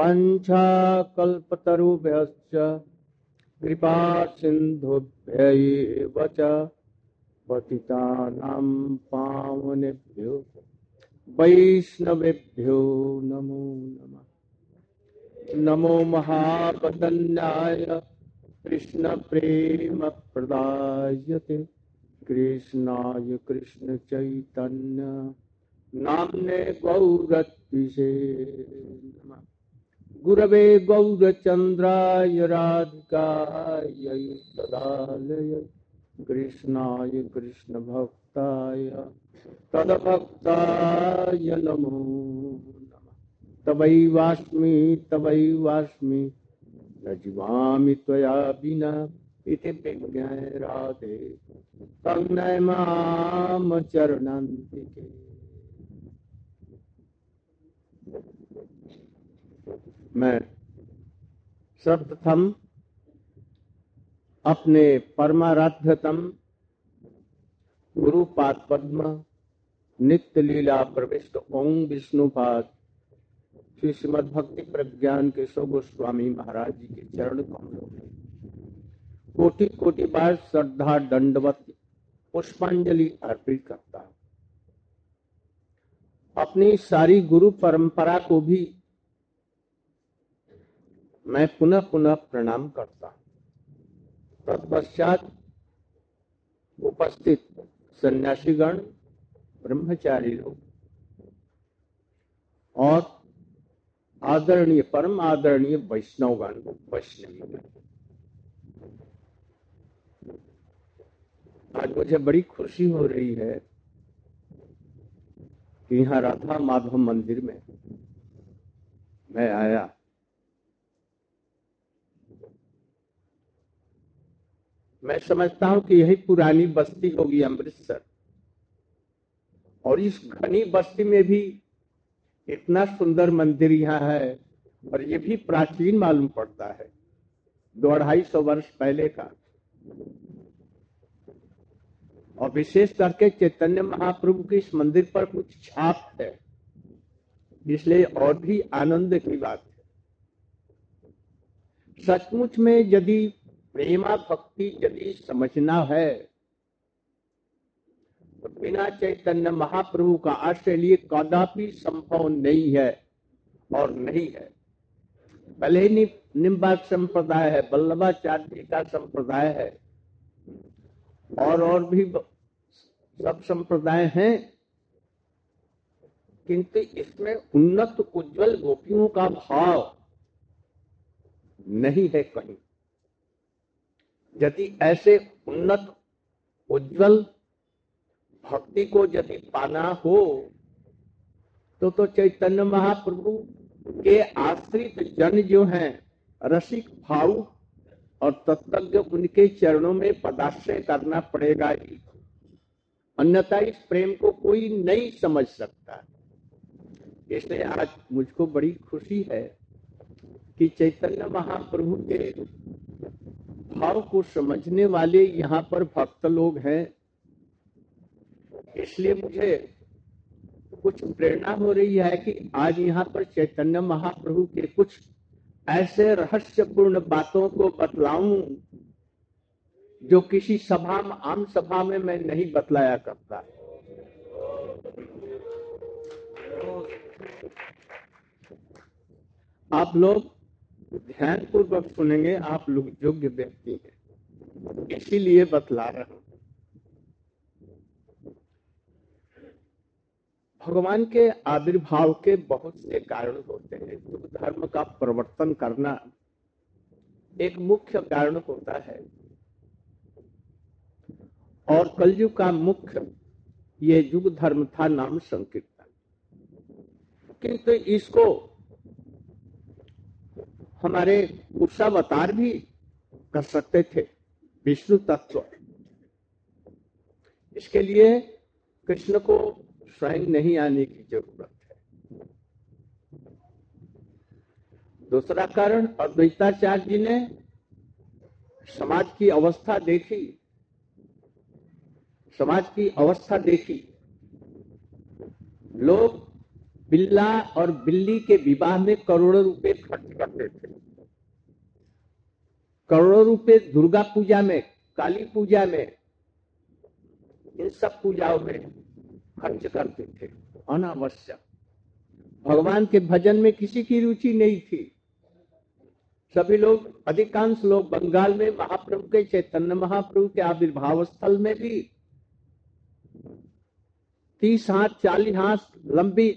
पञ्चाकल्पतरुभ्यश्च कृपा सिन्धुभ्य च पतितानां पावनेभ्यो वैष्णवेभ्यो नमो नमः। नमो महापतन्याय कृष्णप्रेमप्रदायते। कृष्णाय कृष्णचैतन्य। नाम्ने गौरत्विषे नमः। गुरवे गौरचन्द्राय राधिकाय तदालय कृष्णाय कृष्णभक्ताय, तदभक्ताय नमो तवैवास्मि तवैवास्मि न जीवामि त्वया विना इति विज्ञाय राधे। तन्नय माम चरणान्तिके मैं सर्वप्रथम अपने परमाराध्यतम गुरुपाद पद्म नित्य लीला प्रविष्ट ओम विष्णुपाद श्री श्रीमद भक्ति प्रज्ञान सौ गोस्वामी महाराज जी के चरण कमलों में। कोटि कोटि बार श्रद्धा दंडवत पुष्पांजलि अर्पित करता हूँ। अपनी सारी गुरु परंपरा को भी मैं पुनः पुनः प्रणाम करता हूँ। तत्पश्चात उपस्थित सन्यासीगण, ब्रह्मचारी लोग और आदरणीय, परम आदरणीय वैष्णवगण, वैष्णवी। आज मुझे बड़ी खुशी हो रही है कि यहाँ राधा माधव मंदिर में मैं आया। मैं समझता हूँ कि यही पुरानी बस्ती होगी अमृतसर। और इस घनी बस्ती में भी इतना सुंदर मंदिर यहाँ है, और ये भी प्राचीन मालूम पड़ता है, दो अढ़ाई सौ वर्ष पहले का। और विशेष करके चैतन्य महाप्रभु के इस मंदिर पर कुछ छाप है, इसलिए और भी आनंद की बात है। सचमुच में यदि प्रेमा भक्ति यदि समझना है तो बिना चैतन्य महाप्रभु का आश्रय लिए कदापि संभव नहीं है और नहीं है। भले ही निम्बाक संप्रदाय है, वल्लभाचार्य का संप्रदाय है, और और भी सब संप्रदाय हैं, किंतु इसमें उन्नत उज्जवल गोपियों का भाव नहीं है कहीं। यदि ऐसे उन्नत, उज्जवल भक्ति को यदि पाना हो तो तो चैतन्य महाप्रभु के आश्रित जन जो हैं, रसिक भाव और तत्वज्ञ उनके चरणों में पदाश्रय करना पड़ेगा ही। अन्यथा इस प्रेम को कोई नहीं समझ सकता। इसलिए आज मुझको बड़ी खुशी है कि चैतन्य महाप्रभु के भाव को समझने वाले यहाँ पर भक्त लोग हैं। इसलिए मुझे कुछ प्रेरणा हो रही है कि आज यहाँ पर चैतन्य महाप्रभु के कुछ ऐसे रहस्यपूर्ण बातों को बतलाऊं, जो किसी सभा में, आम सभा में मैं नहीं बतलाया करता। आप लोग ध्यान पूर्वक सुनेंगे, आप लोग योग्य व्यक्ति हैं। इसीलिए बतला रहा हूँ। भगवान के आविर्भाव के बहुत से कारण होते हैं। तो धर्म का प्रवर्तन करना एक मुख्य कारण होता है। और कलयुग का मुख्य ये युग धर्म था नाम संकीर्तन। किंतु इसको हमारे उषावतार भी कर सकते थे, विष्णु तत्व। इसके लिए कृष्ण को स्वयं नहीं आने की ज़रूरत है। दूसरा कारण, अद्वैताचार्य जी ने समाज की अवस्था देखी। समाज की अवस्था देखी। लोग बिल्ला और बिल्ली के विवाह में करोड़ों रुपए खर्च करते थे। करोड़ों रुपए दुर्गा पूजा में, काली पूजा में, इन सब पूजाओं में खर्च करते थे, अनावश्यक। भगवान के भजन में किसी की रुचि नहीं थी। सभी लोग, अधिकांश लोग बंगाल में महाप्रभु के चैतन्य महाप्रभु के आविर्भाव स्थल में भी तीस हाथ, चालीस हाथ लंबी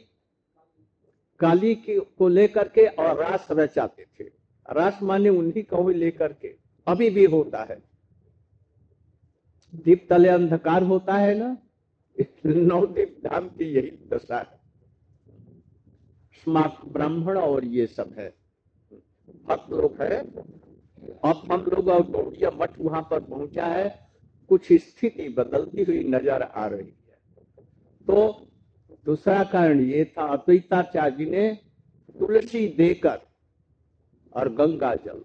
काली की को लेकर के और रास रचाते थे। रास माने उन्हीं को भी लेकर के अभी भी होता है। दीप तले अंधकार होता है ना नवदीप धाम की यही दशा है। स्मार्ट ब्राह्मण और ये सब है। भक्त लोग है। अब हम लोग और गौड़िया मठ वहाँ पर पहुँचा है, कुछ स्थिति बदलती हुई नज़र आ रही है। तो दूसरा कारण ये था, अद्वैताचार्य जी ने तुलसी देकर और गंगा जल।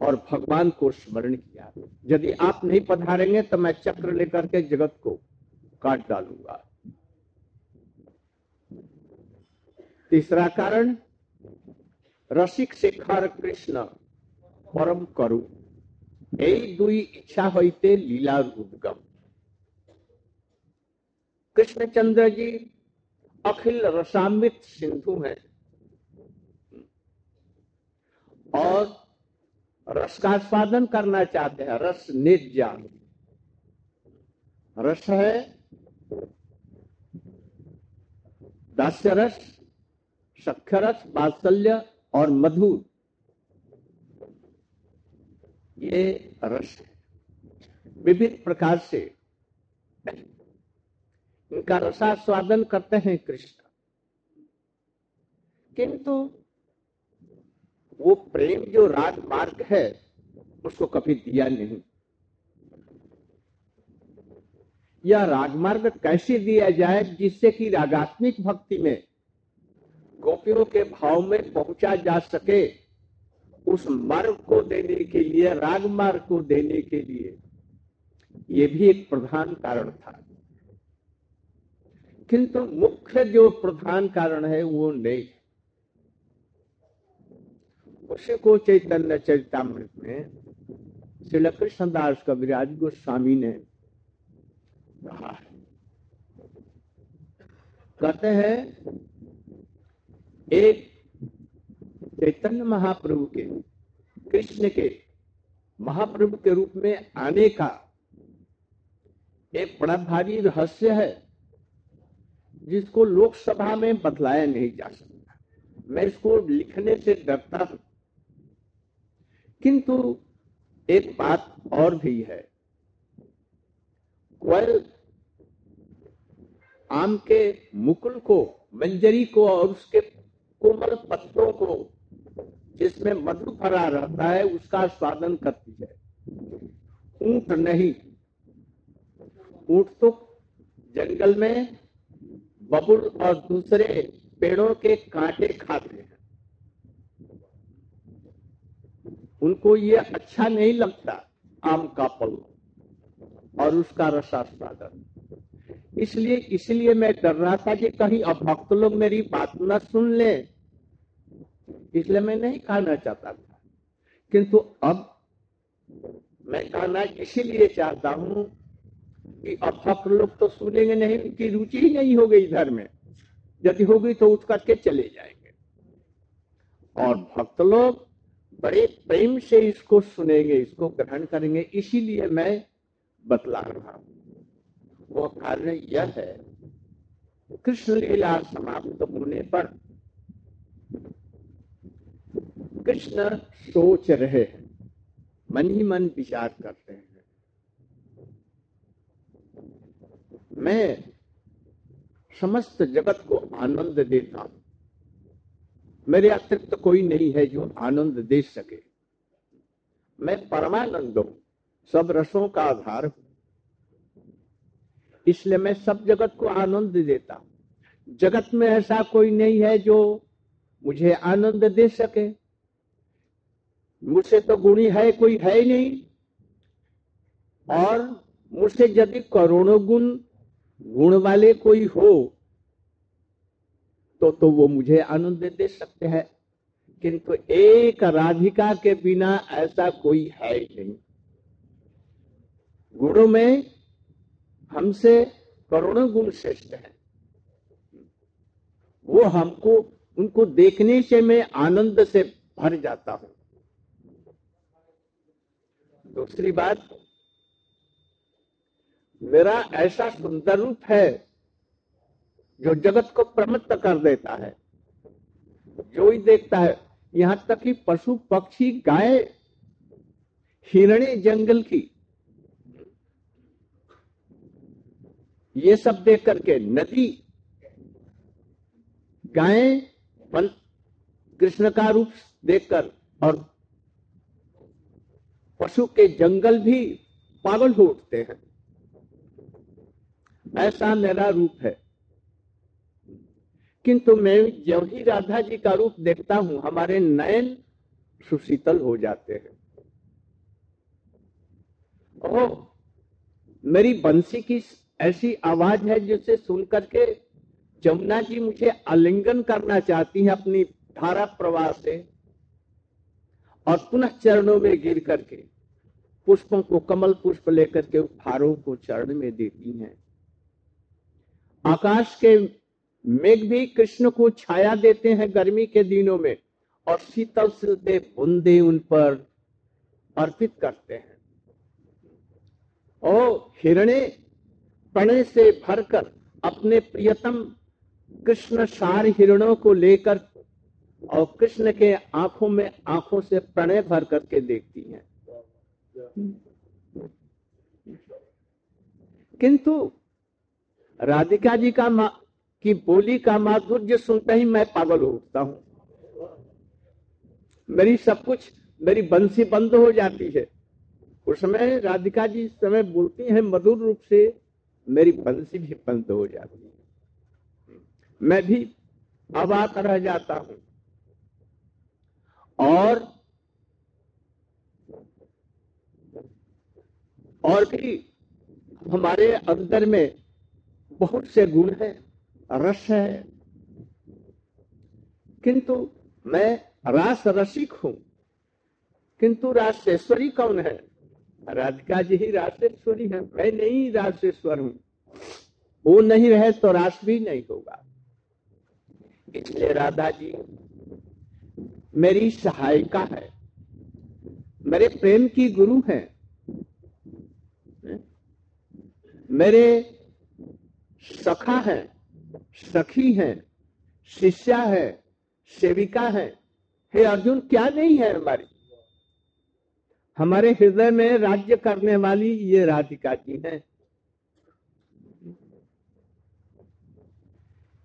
और भगवान को स्मरण किया। यदि आप नहीं पधारेंगे तो मैं चक्र लेकर के जगत को काट डालूँगा। तीसरा कारण, रसिक शेखर कृष्ण, परम करु यही दुई इच्छा होते लीला उद्गम कृष्णचंद्र जी अखिल रसामित सिंधु हैं और रस का स्वादन करना चाहते हैं, रस निर्जान रस है दास्य रस, सख्य रस बात्सल्य और मधुर। ये रस है विभिन्न प्रकार से इनका रसास्वादन करते हैं कृष्ण। किंतु वो प्रेम जो राजमार्ग है, उसको कभी दिया नहीं। यह राजमार्ग कैसे दिया जाए जिससे कि रागात्मिक भक्ति में गोपियों के भाव में पहुँचा जा सके, उस मार्ग को देने के लिए राजमार्ग को देने के लिए, ये भी एक प्रधान कारण था। किंतु मुख्य जो प्रधान कारण है, वो नहीं उसी को चैतन्य चरितमृत में श्री कृष्णदास कविराज गोस्वामी ने कहा है। कहते हैं, एक चैतन्य महाप्रभु के, कृष्ण के महाप्रभु के रूप में आने का एक बड़ा भारी रहस्य है, जिसको लोकसभा में बतलाया नहीं जा सकता। मैं इसको लिखने से डरता हूँ। किंतु एक बात और भी है। कोयल आम के मुकुल को मंजरी को और उसके कोमल पत्तों को, जिसमें मधु भरा रहता है, उसका स्वादन करती है। ऊँट नहीं। ऊँट तो जंगल में बबुल और दूसरे पेड़ों के कांटे खाते हैं। उनको ये अच्छा नहीं लगता, आम का फल और उसका रसास्वादन इसलिए इसलिए मैं डर रहा था कि कहीं अब भक्त लोग मेरी बात न सुन ले। इसलिए मैं नहीं खाना चाहता था। किंतु अब मैं कहना इसीलिए चाहता हूँ कि अब भक्त लोग तो सुनेंगे नहीं, उनकी रुचि ही नहीं हो गई इधर में। यदि होगी तो उठ करके चले जाएँगे। और भक्त लोग बड़े प्रेम से इसको सुनेंगे, इसको ग्रहण करेंगे, इसीलिए मैं बतला रहा हूँ। वो कारण यह है, कृष्ण लीला समाप्त होने पर कृष्ण सोच रहे हैं, मन ही मन विचार करते हैं। मैं समस्त जगत को आनंद देता हूँ। मेरे अतिरिक्त तो कोई नहीं है जो आनंद दे सके। मैं परमानंद हूँ, सब रसों का आधार हूँ। इसलिए मैं सब जगत को आनंद देता हूँ। जगत में ऐसा कोई नहीं है जो मुझे आनंद दे सके। मुझसे तो गुणी है, कोई है ही नहीं। और मुझसे यदि करोड़ों गुण गुण वाले कोई हो तो तो वो मुझे आनंद दे सकते हैं। किंतु एक राधिका के बिना ऐसा कोई है ही नहीं। गुणों में हमसे करोड़ों गुण श्रेष्ठ है। वो हमको, उनको देखने से मैं आनंद से भर जाता हूँ। दूसरी बात, मेरा ऐसा सुंदर रूप है जो जगत को प्रमत्त कर देता है जो ही देखता है, यहाँ तक कि पशु पक्षी गाय, हिरणे जंगल की, ये सब देख करके नदी, गाय कृष्ण का रूप देखकर और पशु के जंगल भी पागल हो उठते हैं। ऐसा मेरा रूप है। किंतु मैं जब ही राधा जी का रूप देखता हूँ, हमारे नयन सुशीतल हो जाते हैं। ओ मेरी बंसी की ऐसी आवाज़ है जिसे सुन करके जमुना जी मुझे आलिंगन करना चाहती है अपनी धारा प्रवाह से और पुनः चरणों में गिर करके पुष्पों को कमल पुष्प लेकर के हारों को चरण में देती हैं। आकाश के मेघ भी कृष्ण को छाया देते हैं गर्मी के दिनों में और शीतल सिलते बुंदे उन पर अर्पित करते हैं। और हिरणे प्रणय से भरकर अपने प्रियतम कृष्ण सार हिरणों को लेकर और कृष्ण के आँखों में आँखों से प्रणय भर करके देखती हैं। किंतु राधिका जी का की बोली का माधुर्य सुनते ही मैं पागल हो उठता हूँ। मेरी सब कुछ मेरी बंसी बंद हो जाती है। उस समय राधिका जी समय बोलती हैं, मधुर रूप से मेरी बंसी भी बंद हो जाती है। मैं भी अबाक रह जाता हूँ। और और भी हमारे अंदर में बहुत से गुण है। रस है। किंतु मैं रास रसिक हूँ। किंतु रासेश्वरी कौन है? राधिका जी ही रासेश्वरी है। मैं नहीं रासेश्वर हूँ। वो नहीं रहे तो रास भी नहीं होगा। इसलिए राधा जी, मेरी सहायिका है। मेरे प्रेम की गुरु है। मेरे सखा है। सखी है, शिष्या है, सेविका है। हे अर्जुन, क्या नहीं है हमारी? हमारे हृदय में राज्य करने वाली ये राधिका जी है।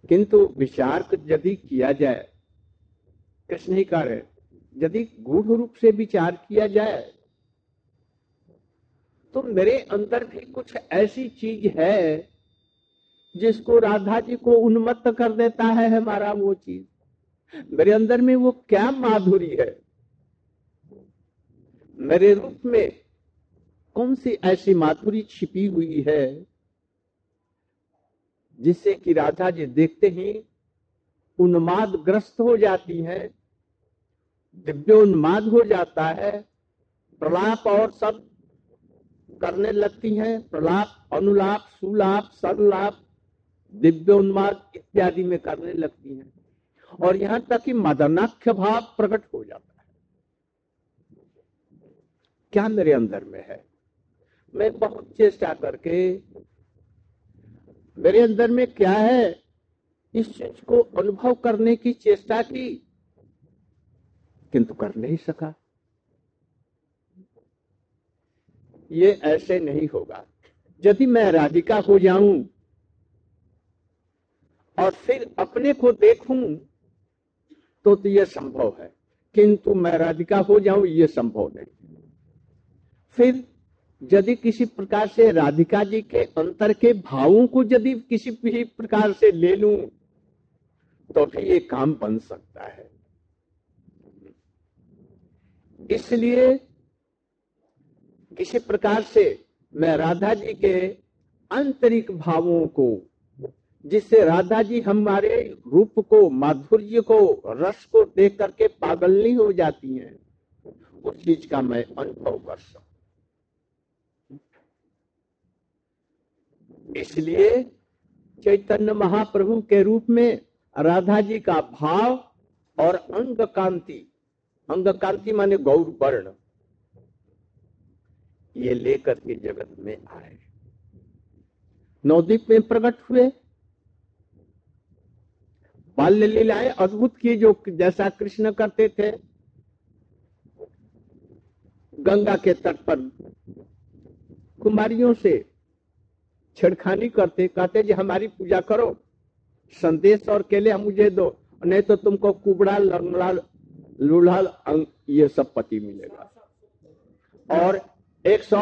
किंतु विचार यदि किया जाए, कृष्ण ही कार्य यदि गूढ़ रूप से विचार किया जाए तो मेरे अंदर भी कुछ ऐसी चीज़ है जिसको राधा जी को उन्मत्त कर देता है हमारा वो चीज़। मेरे अंदर में वो क्या माधुरी है? मेरे रूप में कौन सी ऐसी माधुरी छिपी हुई है जिससे कि राधा जी देखते ही उन्माद ग्रस्त हो जाती है, दिव्योन्माद हो जाता है, प्रलाप और सब करने लगती हैं, प्रलाप, अनुलाप, सुलाप, सरलाप दिव्य उन्माद इत्यादि में करने लगती हैं। और यहाँ तक कि मदनाख्य भाव प्रकट हो जाता है। क्या मेरे अंदर में है? मैं बहुत चेष्टा करके, मेरे अंदर में क्या है? इस चीज़ को अनुभव करने की चेष्टा की, किंतु कर नहीं सका। ये ऐसे नहीं होगा। यदि मैं राधिका हो जाऊँ और फिर अपने को देखूँ तो, तो यह संभव है। किंतु मैं राधिका हो जाऊँ ये संभव नहीं। फिर यदि किसी प्रकार से राधिका जी के अंतर के भावों को यदि किसी भी प्रकार से ले लूँ तो भी ये काम बन सकता है। इसलिए किसी प्रकार से मैं राधा जी के आंतरिक भावों को जिससे राधा जी हमारे रूप को, माधुर्य को, रस को देख करके पागल नहीं हो जाती हैं। उस चीज़ का मैं अनुभव कर सकूँ इसलिए चैतन्य महाप्रभु के रूप में राधा जी का भाव और अंग कांति अंग कांति माने गौर वर्ण, ये लेकर के जगत में आए। नवदीप में प्रकट हुए। बाल्य लीलाएँ अद्भुत की जो जैसा कृष्ण करते थे, गंगा के तट पर कुमारियों से छेड़खानी करते, कहते, जी, हमारी पूजा करो, संदेश और केले हम मुझे दो, नहीं तो तुमको कुबड़ा लंगड़ा लूढ़ा ये सब पति मिलेगा। और एक सौ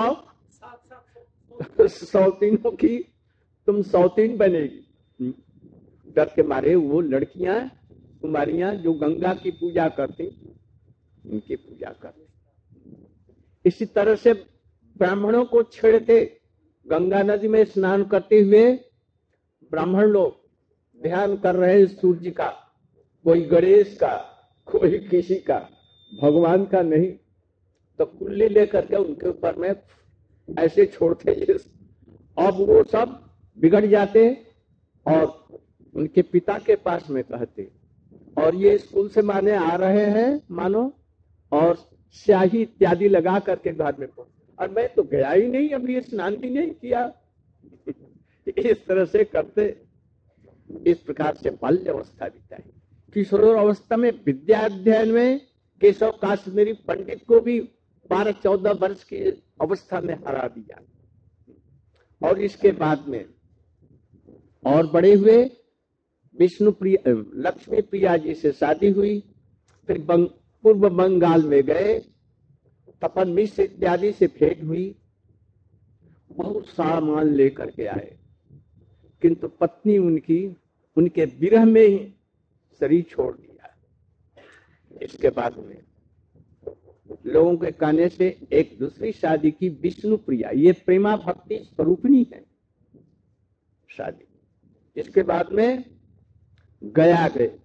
सौतीनों की, तुम सौतीन बनेगी। डर के मारे वो लड़कियाँ, कुमारियाँ जो गंगा की पूजा करती, उनकी पूजा करती। इसी तरह से ब्राह्मणों को छेड़ते, गंगा नदी में स्नान करते हुए ब्राह्मण लोग ध्यान कर रहे हैं सूर्य का, कोई गणेश का, कोई किसी का, भगवान का नहीं। तो कुल्ली लेकर के उनके ऊपर में ऐसे छोड़ते अब वो सब बिगड़ जाते और उनके पिता के पास में कहते, और ये स्कूल से माने आ रहे हैं, मानो? और स्याही इत्यादि लगा करके घर में पहुँच। और मैं तो गया ही नहीं, अभी स्नान भी नहीं किया। इस तरह से करते। इस प्रकार से बाल्य अवस्था बिताई। किशोर अवस्था में विद्या अध्ययन में केशव काश्मीरी पंडित को भी बारह चौदह वर्ष की अवस्था में हरा दिया। और इसके बाद में और बड़े हुए विष्णु प्रिया लक्ष्मी प्रिया जी से शादी हुई फिर बंग, पूर्व बंगाल में गए तपन मिश्र इत्यादि से भेंट हुई बहुत सामान लेकर के आए। किंतु पत्नी उनकी उनके विरह में ही शरीर छोड़ दिया। इसके बाद में लोगों के कहने से एक दूसरी शादी की विष्णु प्रिया ये प्रेमा भक्ति स्वरूपनी है। शादी। इसके बाद में गया गए।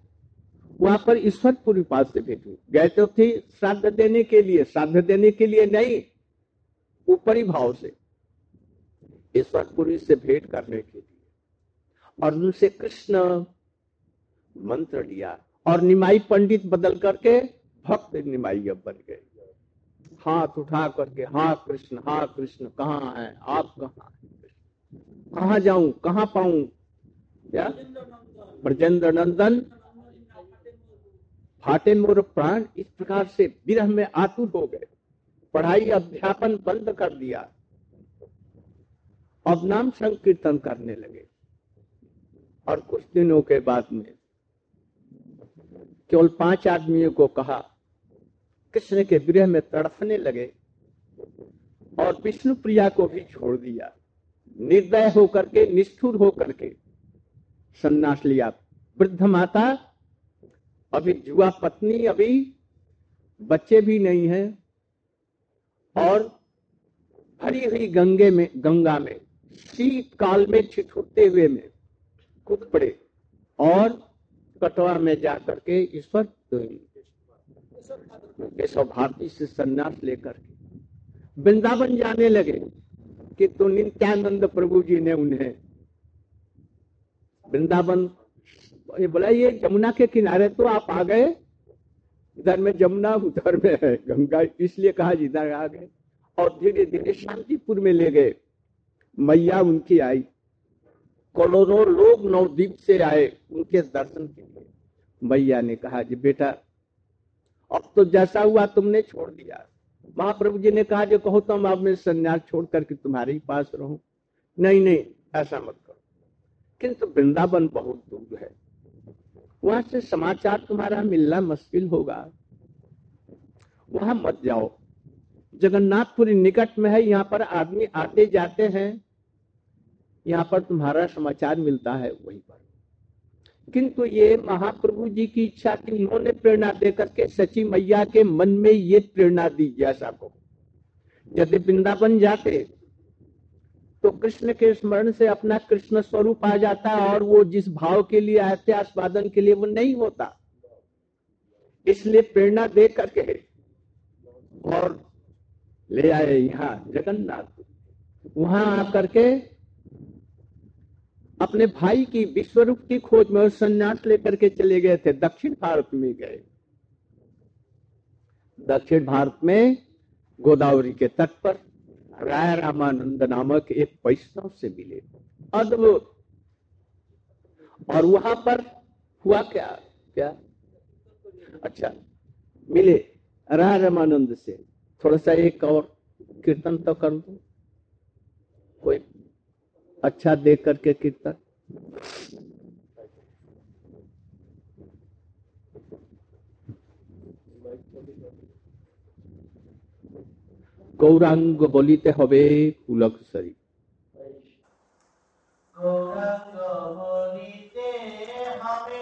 वहाँ पर ईश्वरपुरी पास से भेंट हुई गए तो थी श्राद्ध देने के लिए। श्राद्ध देने के लिए नहीं, ऊपरी भाव से। ईश्वरपुरी से भेंट करने के लिए। और उनसे कृष्ण मंत्र लिया। और निमाई पंडित बदल करके भक्त निमाई अब बन गए। हाथ उठा करके, हा कृष्ण हा कृष्ण, कहाँ है? आप कहा कहा जाऊँ? कहा पाऊँ? क्या? ब्रजेंद्र नंदन फाटे मोर प्राण, इस प्रकार से विरह में आतुर हो गए। पढ़ाई अध्यापन बंद कर दिया। अब नाम संकीर्तन करने लगे। और कुछ दिनों के बाद में केवल पाँच आदमियों को कहा, कृष्ण के विरह में तड़फने लगे और विष्णु प्रिया को भी छोड़ दिया। निर्दय होकर के, निष्ठुर होकर के संन्यास लिया। वृद्ध माता, अभी जुआ पत्नी, अभी बच्चे भी नहीं है और भरी हुई गंगे में, गंगा में शीत काल में छिटुरते हुए में कूद पड़े और कटवा में जाकर के ईश्वर केशव भारती से संन्यास लेकर वृंदावन जाने लगे कि तो नित्यानंद प्रभु जी ने उन्हें वृंदावन। ये बोला, ये जमुना के किनारे तो आप आ गए। इधर में जमुना उधर में है गंगा। इसलिए कहा इधर आ गए। और धीरे धीरे शांतिपुर में ले गए। मैया उनकी आई। करोड़ों लोग नवद्वीप से आए उनके दर्शन के लिए। मैया ने कहा, जी बेटा, अब तो जैसा हुआ तुमने छोड़ दिया। महाप्रभु जी ने कहा जो कहो तो हम अब मैं संन्यास छोड़ करके तुम्हारे ही पास रहूँ। नहीं नहीं, ऐसा मत करो। किंतु वृंदावन बहुत दूर है। वहाँ से समाचार तुम्हारा मिलना मुश्किल होगा। वहाँ मत जाओ। जगन्नाथपुरी निकट में है, यहाँ पर आदमी आते जाते हैं। यहाँ पर तुम्हारा समाचार मिलता है वहीं पर। किंतु ये महाप्रभु जी की इच्छा थी उन्होंने प्रेरणा देकर के सची मैया के मन में ये प्रेरणा दी जैसा को यदि वृंदावन जाते तो कृष्ण के स्मरण से अपना कृष्ण स्वरूप आ जाता है और वो जिस भाव के लिए आए थे आस्वादन के लिए वो नहीं होता। इसलिए प्रेरणा दे करके और ले आए यहाँ जगन्नाथ। वहाँ आकर के अपने भाई की विश्वरूप की खोज में और संन्यास लेकर के चले गए थे। दक्षिण भारत में गए। दक्षिण भारत में गोदावरी के तट पर राय रामानंद नामक एक वैष्णव से मिले। अद्भुत और वहाँ पर हुआ क्या? क्या? अच्छा मिले राय रामानंद से। थोड़ा सा एक और कीर्तन तो कर दो। कोई अच्छा देख करके कीर्तन। গৌরাঙ্গ বলিতে হবে পুলক সরি গৌরাঙ্গ বলিতে হবে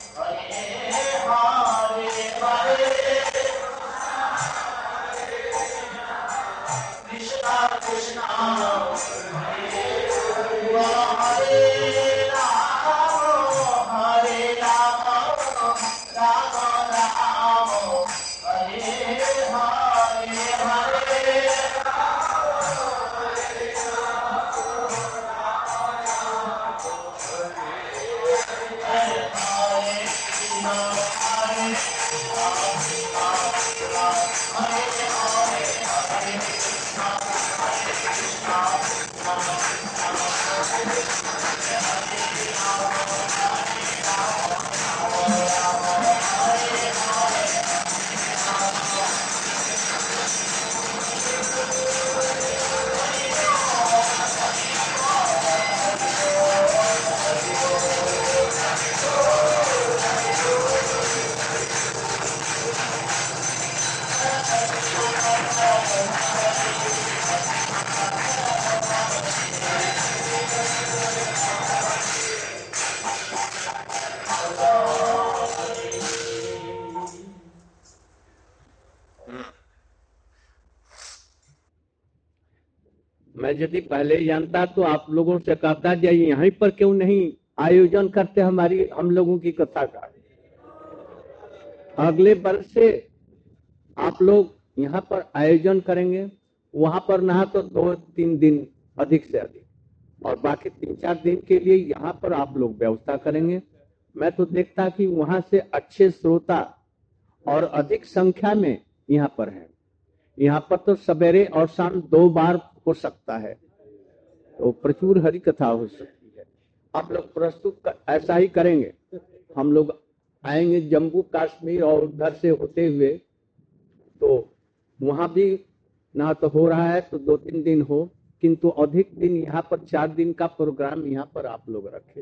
मैं यदि पहले ही जानता तो आप लोगों से कहता जाइए यहीं पर क्यों नहीं आयोजन करते हमारी, हम लोगों की कथा का। अगले वर्ष से आप लोग यहाँ पर आयोजन करेंगे। वहाँ पर ना तो दो तीन दिन अधिक से अधिक और बाकी तीन चार दिन के लिए यहाँ पर आप लोग व्यवस्था करेंगे। मैं तो देखता कि वहाँ से अच्छे श्रोता और अधिक संख्या में यहाँ पर है। यहाँ पर तो सवेरे और शाम दो बार हो सकता है। तो प्रचुर हरि कथा हो सकती है। आप लोग प्रस्तुत कर, ऐसा ही करेंगे। हम लोग आएँगे जम्मू कश्मीर और उधर से होते हुए। तो वहाँ भी ना तो हो रहा है तो दो तीन दिन हो किंतु अधिक दिन यहाँ पर चार दिन का प्रोग्राम यहाँ पर आप लोग रखे।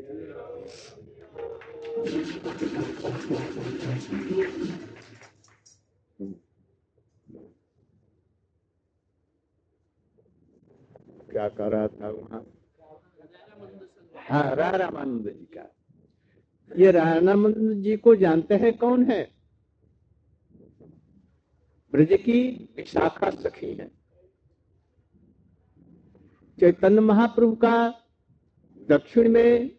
क्या कर रहा था वहाँ? हाँ रामानंद जी का। ये रामानंद जी को जानते हैं कौन है? ब्रज की विशाखा सखी है। चैतन्य महाप्रभु का दक्षिण में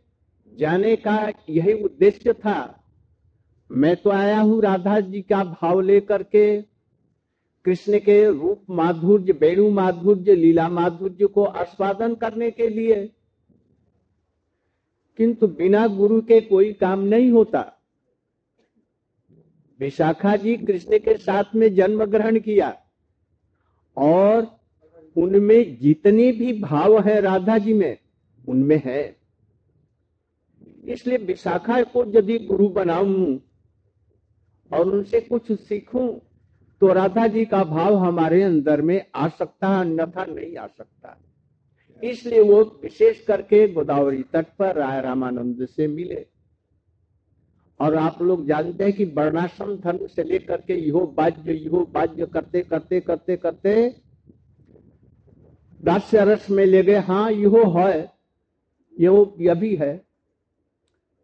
जाने का यही उद्देश्य था। मैं तो आया हूँ राधा जी का भाव लेकर के कृष्ण के रूप माधुर्य, वेणु माधुर्य, लीला माधुर्य को आस्वादन करने के लिए। किंतु बिना गुरु के कोई काम नहीं होता। विशाखा जी कृष्ण के साथ में जन्म ग्रहण किया और उनमें जितने भी भाव है राधा जी में, उनमें है। इसलिए विशाखा को यदि गुरु बनाऊँ और उनसे कुछ सीखूं तो राधा जी का भाव हमारे अंदर में आ सकता है, अन्यथा नहीं आ सकता। इसलिए वो विशेष करके गोदावरी तट पर राय रामानंद से मिले। और आप लोग जानते हैं कि वर्णाश्रम धर्म से लेकर के यो बाज्य यो बाज्य करते करते करते करते दास्य रस में ले गए हाँ यो है यो यह भी है।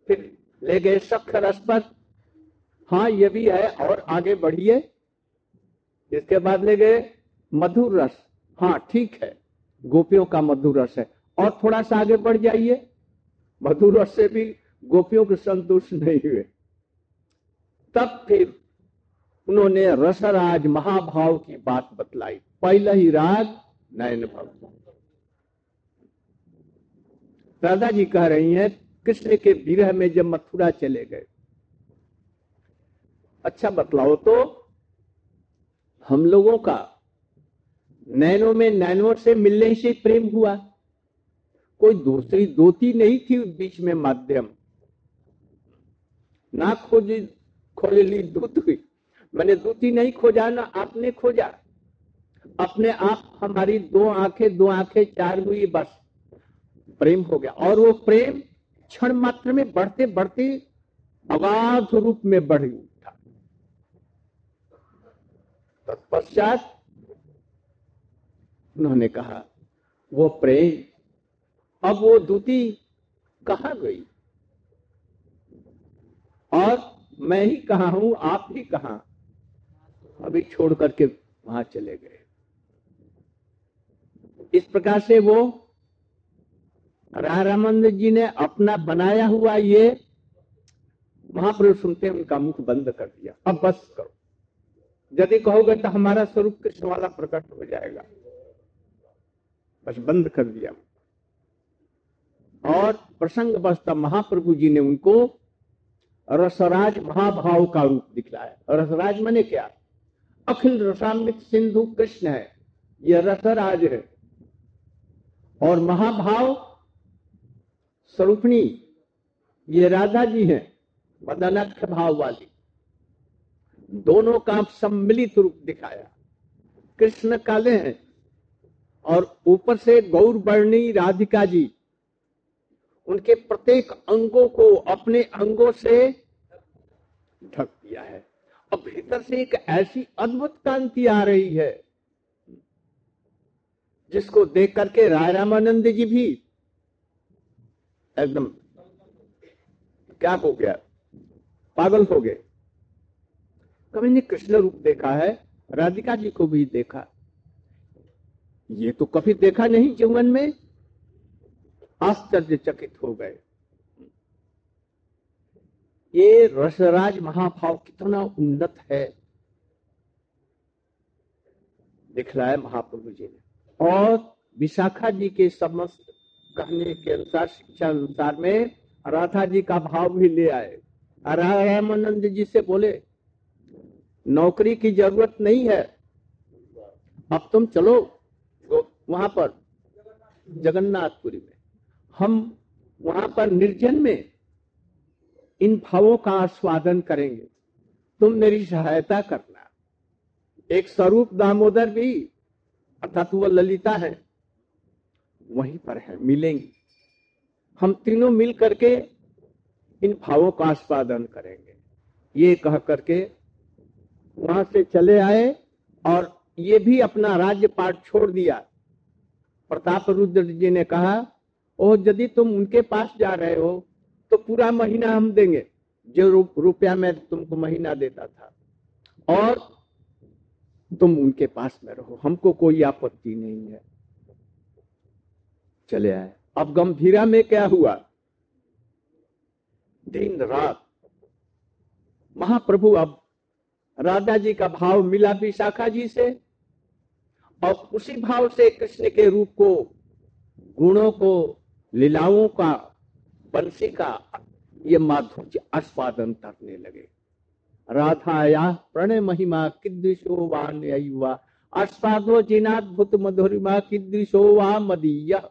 फिर ले गए सख रस पर हाँ ये भी है, और आगे बढ़िए। इसके बाद ले गए मधुर रस। हाँ ठीक है, गोपियों का मधुर रस है। और थोड़ा सा आगे बढ़ जाइए। मधुर रस से भी गोपियों के संतुष्ट नहीं हुए। तब फिर उन्होंने रसराज महाभाव की बात बतलाई। पहला ही राग नयन भव। राधा जी कह रही हैं, कृष्ण के विरह में जब मथुरा चले गए। अच्छा बतलाओ तो। हम लोगों का नैनो में नैनो से मिलने से प्रेम हुआ। कोई दूसरी दोती नहीं थी बीच में माध्यम। ना खोजी खोज ली दूत हुई। मैंने दूती नहीं खोजा, ना आपने खोजा। अपने आप हमारी दो आँखें दो आँखें, चार हुई, बस। प्रेम हो गया। और वो प्रेम क्षण मात्र में बढ़ते बढ़ते अगाध रूप में बढ़। उठा तत्पश्चात उन्होंने कहा, वो प्रेम, अब वो दूती कहा गई? और मैं ही कहा हूँ, आप ही कहा? अभी छोड़ करके वहाँ चले गए। इस प्रकार से वो रामानंद जी ने अपना बनाया हुआ ये महाप्रभु सुनते उनका मुख बंद कर दिया। अब बस करो। यदि कहोगे तो हमारा स्वरूप कृष्ण वाला प्रकट हो जाएगा। बस बंद कर दिया। और प्रसंग बसता महाप्रभु जी ने उनको रसराज महाभाव का रूप दिखलाया। रसराज मने क्या? अखिल रसामृत सिंधु कृष्ण है यह रसराज है। और महाभाव स्वरूपणी, ये राधा जी हैं मदनाक्ष भाव वाली। दोनों का सम्मिलित रूप दिखाया। कृष्ण काले हैं और ऊपर से गौर वर्णी राधिका जी, उनके प्रत्येक अंगों को अपने अंगों से ढक दिया है। और भीतर से एक ऐसी अद्भुत कांति आ रही है, जिसको देख करके राय रामानंद जी भी एकदम, क्या हो गया? पागल हो गए। कभी ने कृष्ण रूप देखा है, राधिका जी को भी देखा। ये तो कभी देखा नहीं, जीवन में आश्चर्यचकित हो गए। ये रसराज महाभाव कितना उन्नत है दिखलाया महाप्रभु जी ने। और विशाखा जी के समस्त कहने के अनुसार, शिक्षा अनुसार में राधा जी का भाव भी ले आए। रामानंद जी से बोले नौकरी की ज़रूरत नहीं है। अब तुम चलो वहाँ पर, जगन्नाथपुरी में। हम वहाँ पर निर्जन में इन भावों का आस्वादन करेंगे। तुम मेरी सहायता करना। एक स्वरूप दामोदर भी, अर्थात वह ललिता है, वहीं पर है, मिलेंगी। हम तीनों मिल करके इन भावों का आस्वादन करेंगे। ये कह करके वहाँ से चले आए और ये भी अपना राज्य पाठ छोड़ दिया। प्रताप रुद्र जी ने कहा ओ यदि तुम उनके पास जा रहे हो तो पूरा महीना हम देंगे, जो रुपया मैं तुमको महीना देता था। और तुम उनके पास में रहो, हमको कोई आपत्ति नहीं है। चले आए। अब गंभीरा में क्या हुआ? दिन रात, महाप्रभु अब राधा जी का भाव मिला विशाखा जी से और उसी भाव से कृष्ण के रूप को, गुणों को, लीलाओं का, बंसी का, ये माधुर्य आस्वादन करने लगे। राधाया प्रणय महिमा किदृशो वा आस्वादो जिनाद्भुत मधुरिमा किदृशो वा मदीय।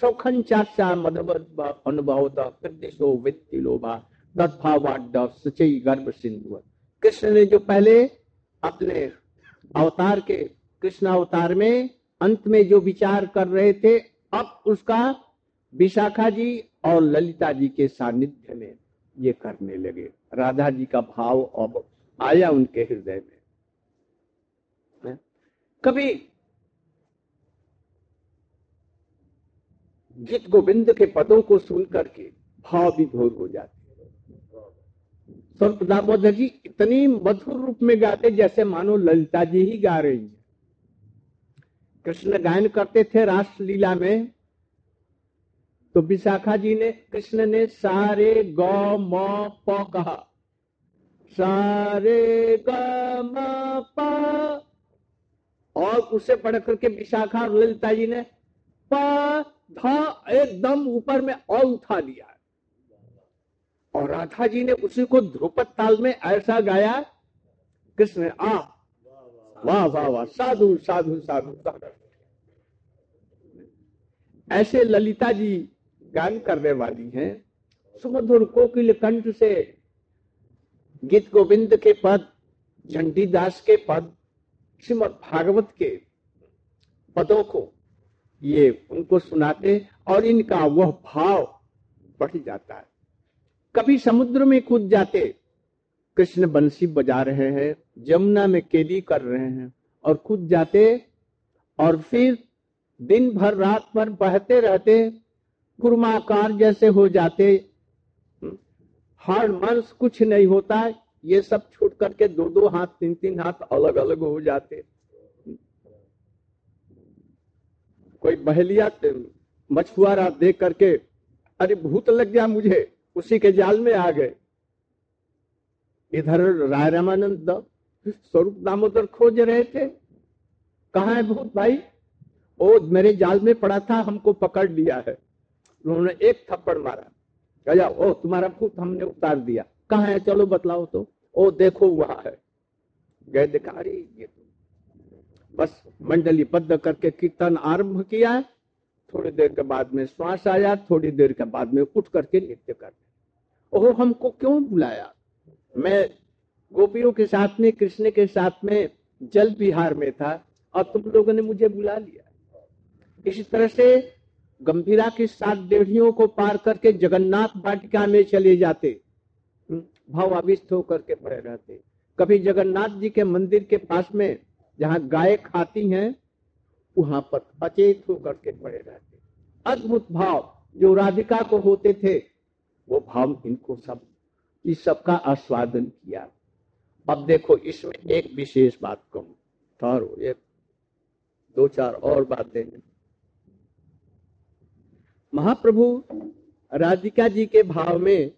सौखन चाशा मधुर अनुभवत किदृशो वित्ति लोभा गर्भ सिंधु कृष्ण ने जो पहले अपने अवतार के, कृष्ण अवतार में, अंत में जो विचार कर रहे थे, अब उसका विशाखा जी और ललिता जी के सानिध्य में ये करने लगे। राधा जी का भाव अब आया उनके हृदय में। कभी गीत गोविंद के पदों को सुन करके भाव भी भोर हो जाते। संत दामोदर जी, इतनी मधुर रूप में गाते जैसे मानो ललिता जी ही गा रही है। कृष्ण गायन करते थे रासलीला में तो विशाखा जी ने, कृष्ण ने सारे गौ, म, प कहा। सारे ग, म, प, और उसे पढ़ करके विशाखा ललिता जी ने, प, ध एकदम ऊपर में और उठा दिया और राधा जी ने उसी को ध्रुपद ताल में ऐसा गाया कृष्ण आ। वाह वाह वाह साधु साधु साधु ऐसे ललिता जी गान करने वाली हैं। सुमधुर कोकिल कंठ से गीत गोविंद के पद झंडी दास के पद श्रीमद भागवत के पदों को ये उनको सुनाते और इनका वह भाव बढ़ जाता है। कभी समुद्र में कूद जाते। कृष्ण बंसी बजा रहे हैं जमुना में केली कर रहे हैं और कूद जाते और फिर दिन भर रात भर बहते रहते कुर्माकार जैसे हो जाते। हार्ड मांस कुछ नहीं होता, ये सब छूट करके दो दो हाथ, तीन तीन हाथ अलग अलग हो जाते। कोई बहलिया, मछुआरा देख करके, अरे भूत लग गया मुझे। उसी के जाल में आ गए। इधर राय रामानंद स्वरूप दामोदर खोज रहे थे। कहा है भूत भाई? ओ, मेरे जाल में पड़ा था, हमको पकड़ लिया है। उन्होंने एक थप्पड़ मारा। कहा, ओ, तुम्हारा भूत हमने उतार दिया। कहा है? चलो बतलाओ तो। ओ, देखो, वहाँ है। गए देखा अरे ये तो बस मंडली बद्ध करके कीर्तन आरंभ किया थोड़ी देर के बाद में श्वास आया थोड़ी देर के बाद में उठ करके नृत्य करते ओहो हमको क्यों बुलाया? मैं गोपियों के साथ में कृष्ण के साथ में जल विहार में था और तुम लोगों ने मुझे बुला लिया। इसी तरह से गंभीरा की सात डेढ़ियों को पार करके जगन्नाथ वाटिका में चले जाते। हम्म, भाव आविष्ट होकर के पड़े रहते। कभी जगन्नाथ जी के मंदिर के पास में जहाँ गाय खाती हैं वहाँ पर अचेत होकर के पड़े रहते। अद्भुत भाव जो राधिका को होते थे, वो भाव इनको सब, इस सब का आस्वादन किया। अब देखो, इसमें एक विशेष बात कहूँ। ठहरो एक, दो, चार और बातें। महाप्रभु राधिका जी के भाव में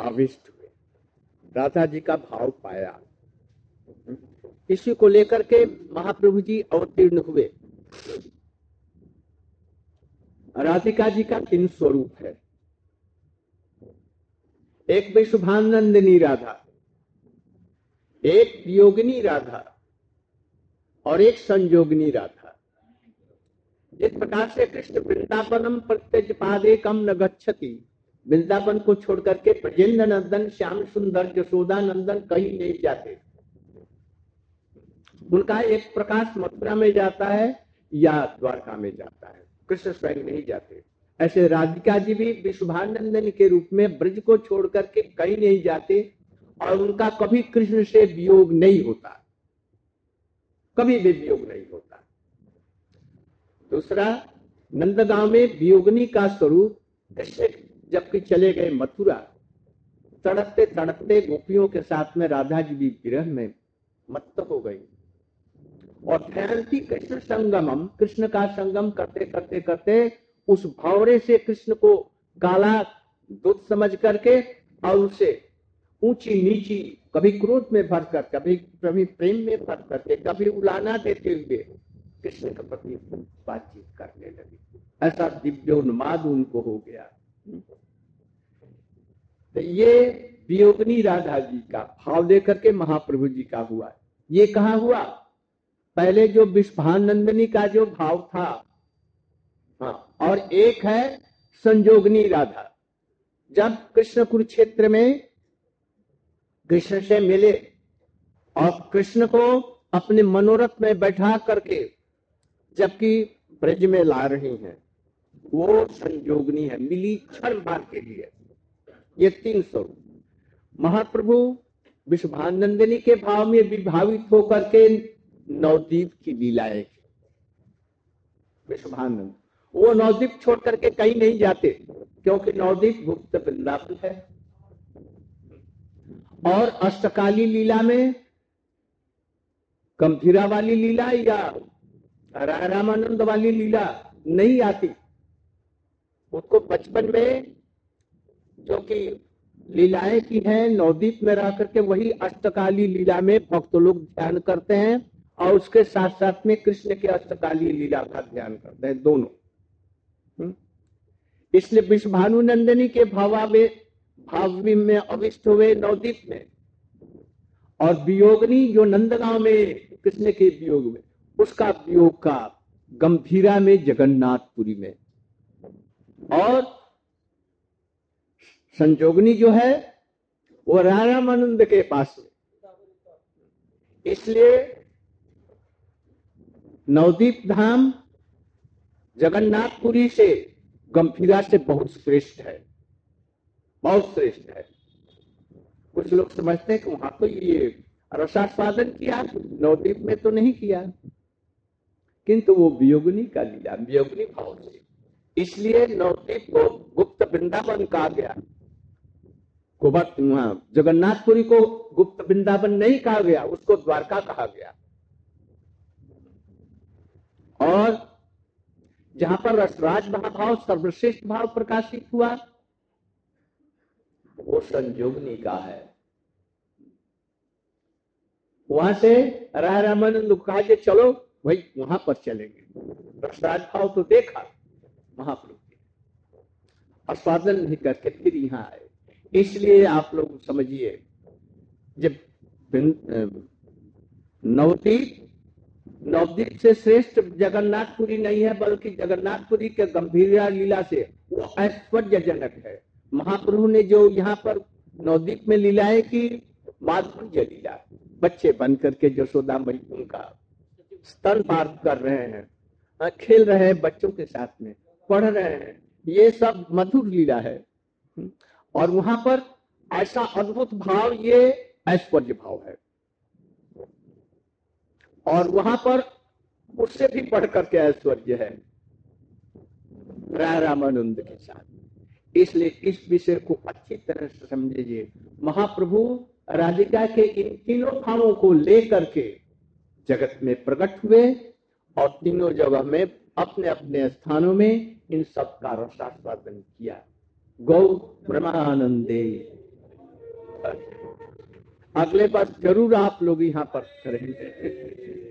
आविष्ट हुए। राधा जी का भाव पाया। इसी को लेकर के महाप्रभु जी अवतीर्ण हुए। राधिका जी का तीन स्वरूप है। एक विशुभानंदिनी राधा, एक योगिनी राधा और एक संयोगिनी राधा। जिस प्रकार से कृष्ण वृंदावनम प्रत्यज पादे कम न गच्छति। वृंदावन को छोड़ करके प्रजेंद्र नंदन, श्याम सुंदर जसोदा नंदन कहीं नहीं जाते। उनका एक प्रकाश मथुरा में जाता है या द्वारका में जाता है। कृष्ण स्वयं नहीं जाते। ऐसे राधिका जी भी विश्वानंदन के रूप में ब्रज को छोड़ करके कहीं नहीं जाते और उनका कभी कृष्ण से वियोग नहीं होता। कभी भी वियोग नहीं होता। दूसरा, नंदगांव में वियोगनी का स्वरूप जबकि चले गए मथुरा तड़पते तड़पते गोपियों के साथ में राधा जी भी विरह में मत्त हो गई। और ठहरती कृष्ण संगमम, कृष्ण का संगम करते करते करते, उस भावरे से कृष्ण को काला दूध समझ करके और उसे ऊँची नीची, कभी क्रोध में भर कर, कभी कभी प्रेम में भर करके कभी उलाना देते हुए कृष्ण के प्रति बातचीत करने लगी। ऐसा दिव्योन्माद उनको हो गया। तो ये वियोगनी राधा जी का भाव लेकर के महाप्रभु जी का हुआ। ये कहा हुआ? पहले जो विश्वानंदनी का जो भाव था हाँ। और एक है संजोगनी राधा। जब कृष्ण कुरुक्षेत्र में कृष्ण से मिले और कृष्ण को अपने मनोरथ में बैठा करके जबकि ब्रज में ला रही हैं वो संजोगनी है मिली क्षण भर के लिए। ये तीन स्वरूप। महाप्रभु विश्वानंदिनी के भाव में विभावित होकर के नवदीप की लीलाएँ विश्वानंद वो नवदीप छोड़ करके कहीं नहीं जाते, क्योंकि नवदीप गुप्त वृंदावन है। और अष्टकाली लीला में गंभीरा वाली लीला या रामानंद वाली लीला नहीं आती। उसको बचपन में जो कि लीलाएँ की हैं, नवदीप में रह करके वही अष्टकाली लीला में भक्त लोग ध्यान करते हैं। और उसके साथ साथ में कृष्ण के अष्टकाली लीला का ध्यान करते हैं दोनों। हम्म? इसलिए विश्वभानु नंदनी के भावा में भाव में अविष्ट हुए नवदीप में और वियोगनी जो नंदगांव में, कृष्ण के वियोग में, उसका वियोग का गंभीरा में जगन्नाथपुरी में। और संजोगनी जो है, वो रामानंद के पास इसलिए नवदीप धाम जगन्नाथपुरी से गंभीरा से बहुत श्रेष्ठ है। बहुत श्रेष्ठ है। कुछ लोग समझते हैं कि वहाँ तो ये रसास्वादन किया, नवदीप में तो नहीं किया। किंतु वो वियोगनी का लिया वियोगनी भाव से। इसलिए नवदीप को गुप्त वृंदावन कहा गया। वहाँ जगन्नाथपुरी को गुप्त वृंदावन नहीं कहा गया, उसको द्वारका कहा गया। और जहाँ पर रसराज महाभाव सर्वश्रेष्ठ भाव प्रकाशित हुआ, वो संजोगनी का है। वहाँ से राय रामानंद कहा कि चलो, भाई, वहाँ पर चलेंगे। रसराज भाव तो देखा, महाप्रभु आस्वादन नहीं करके फिर यहाँ आए। इसलिए आप लोग समझिए, जब नवदीप नवदीप से श्रेष्ठ जगन्नाथपुरी नहीं है बल्कि जगन्नाथपुरी के गंभीर लीला से वो ऐश्वर्यजनक है। महाप्रभु ने जो यहाँ पर नवदीप में लीलाएँ की माधुर्य लीला बच्चे बन करके जसोदा मई उनका स्तन पार कर रहे हैं हाँ, खेल रहे हैं बच्चों के साथ में पढ़ रहे हैं ये सब मधुर लीला है। और वहाँ पर ऐसा अद्भुत भाव ये ऐश्वर्य भाव है। और वहाँ पर उससे भी बढ़ करके ऐश्वर्य है? रामानंद के साथ। इसलिए इस विषय को अच्छी तरह से समझिए। महाप्रभु राधिका के इन तीनों भावों को लेकर के जगत में प्रकट हुए और तीनों जगह में अपने अपने स्थानों में इन सब का रसास्वादन किया। गौ ब्रह्मानंदे। अगले बार ज़रूर आप लोग यहाँ पर करेंगे।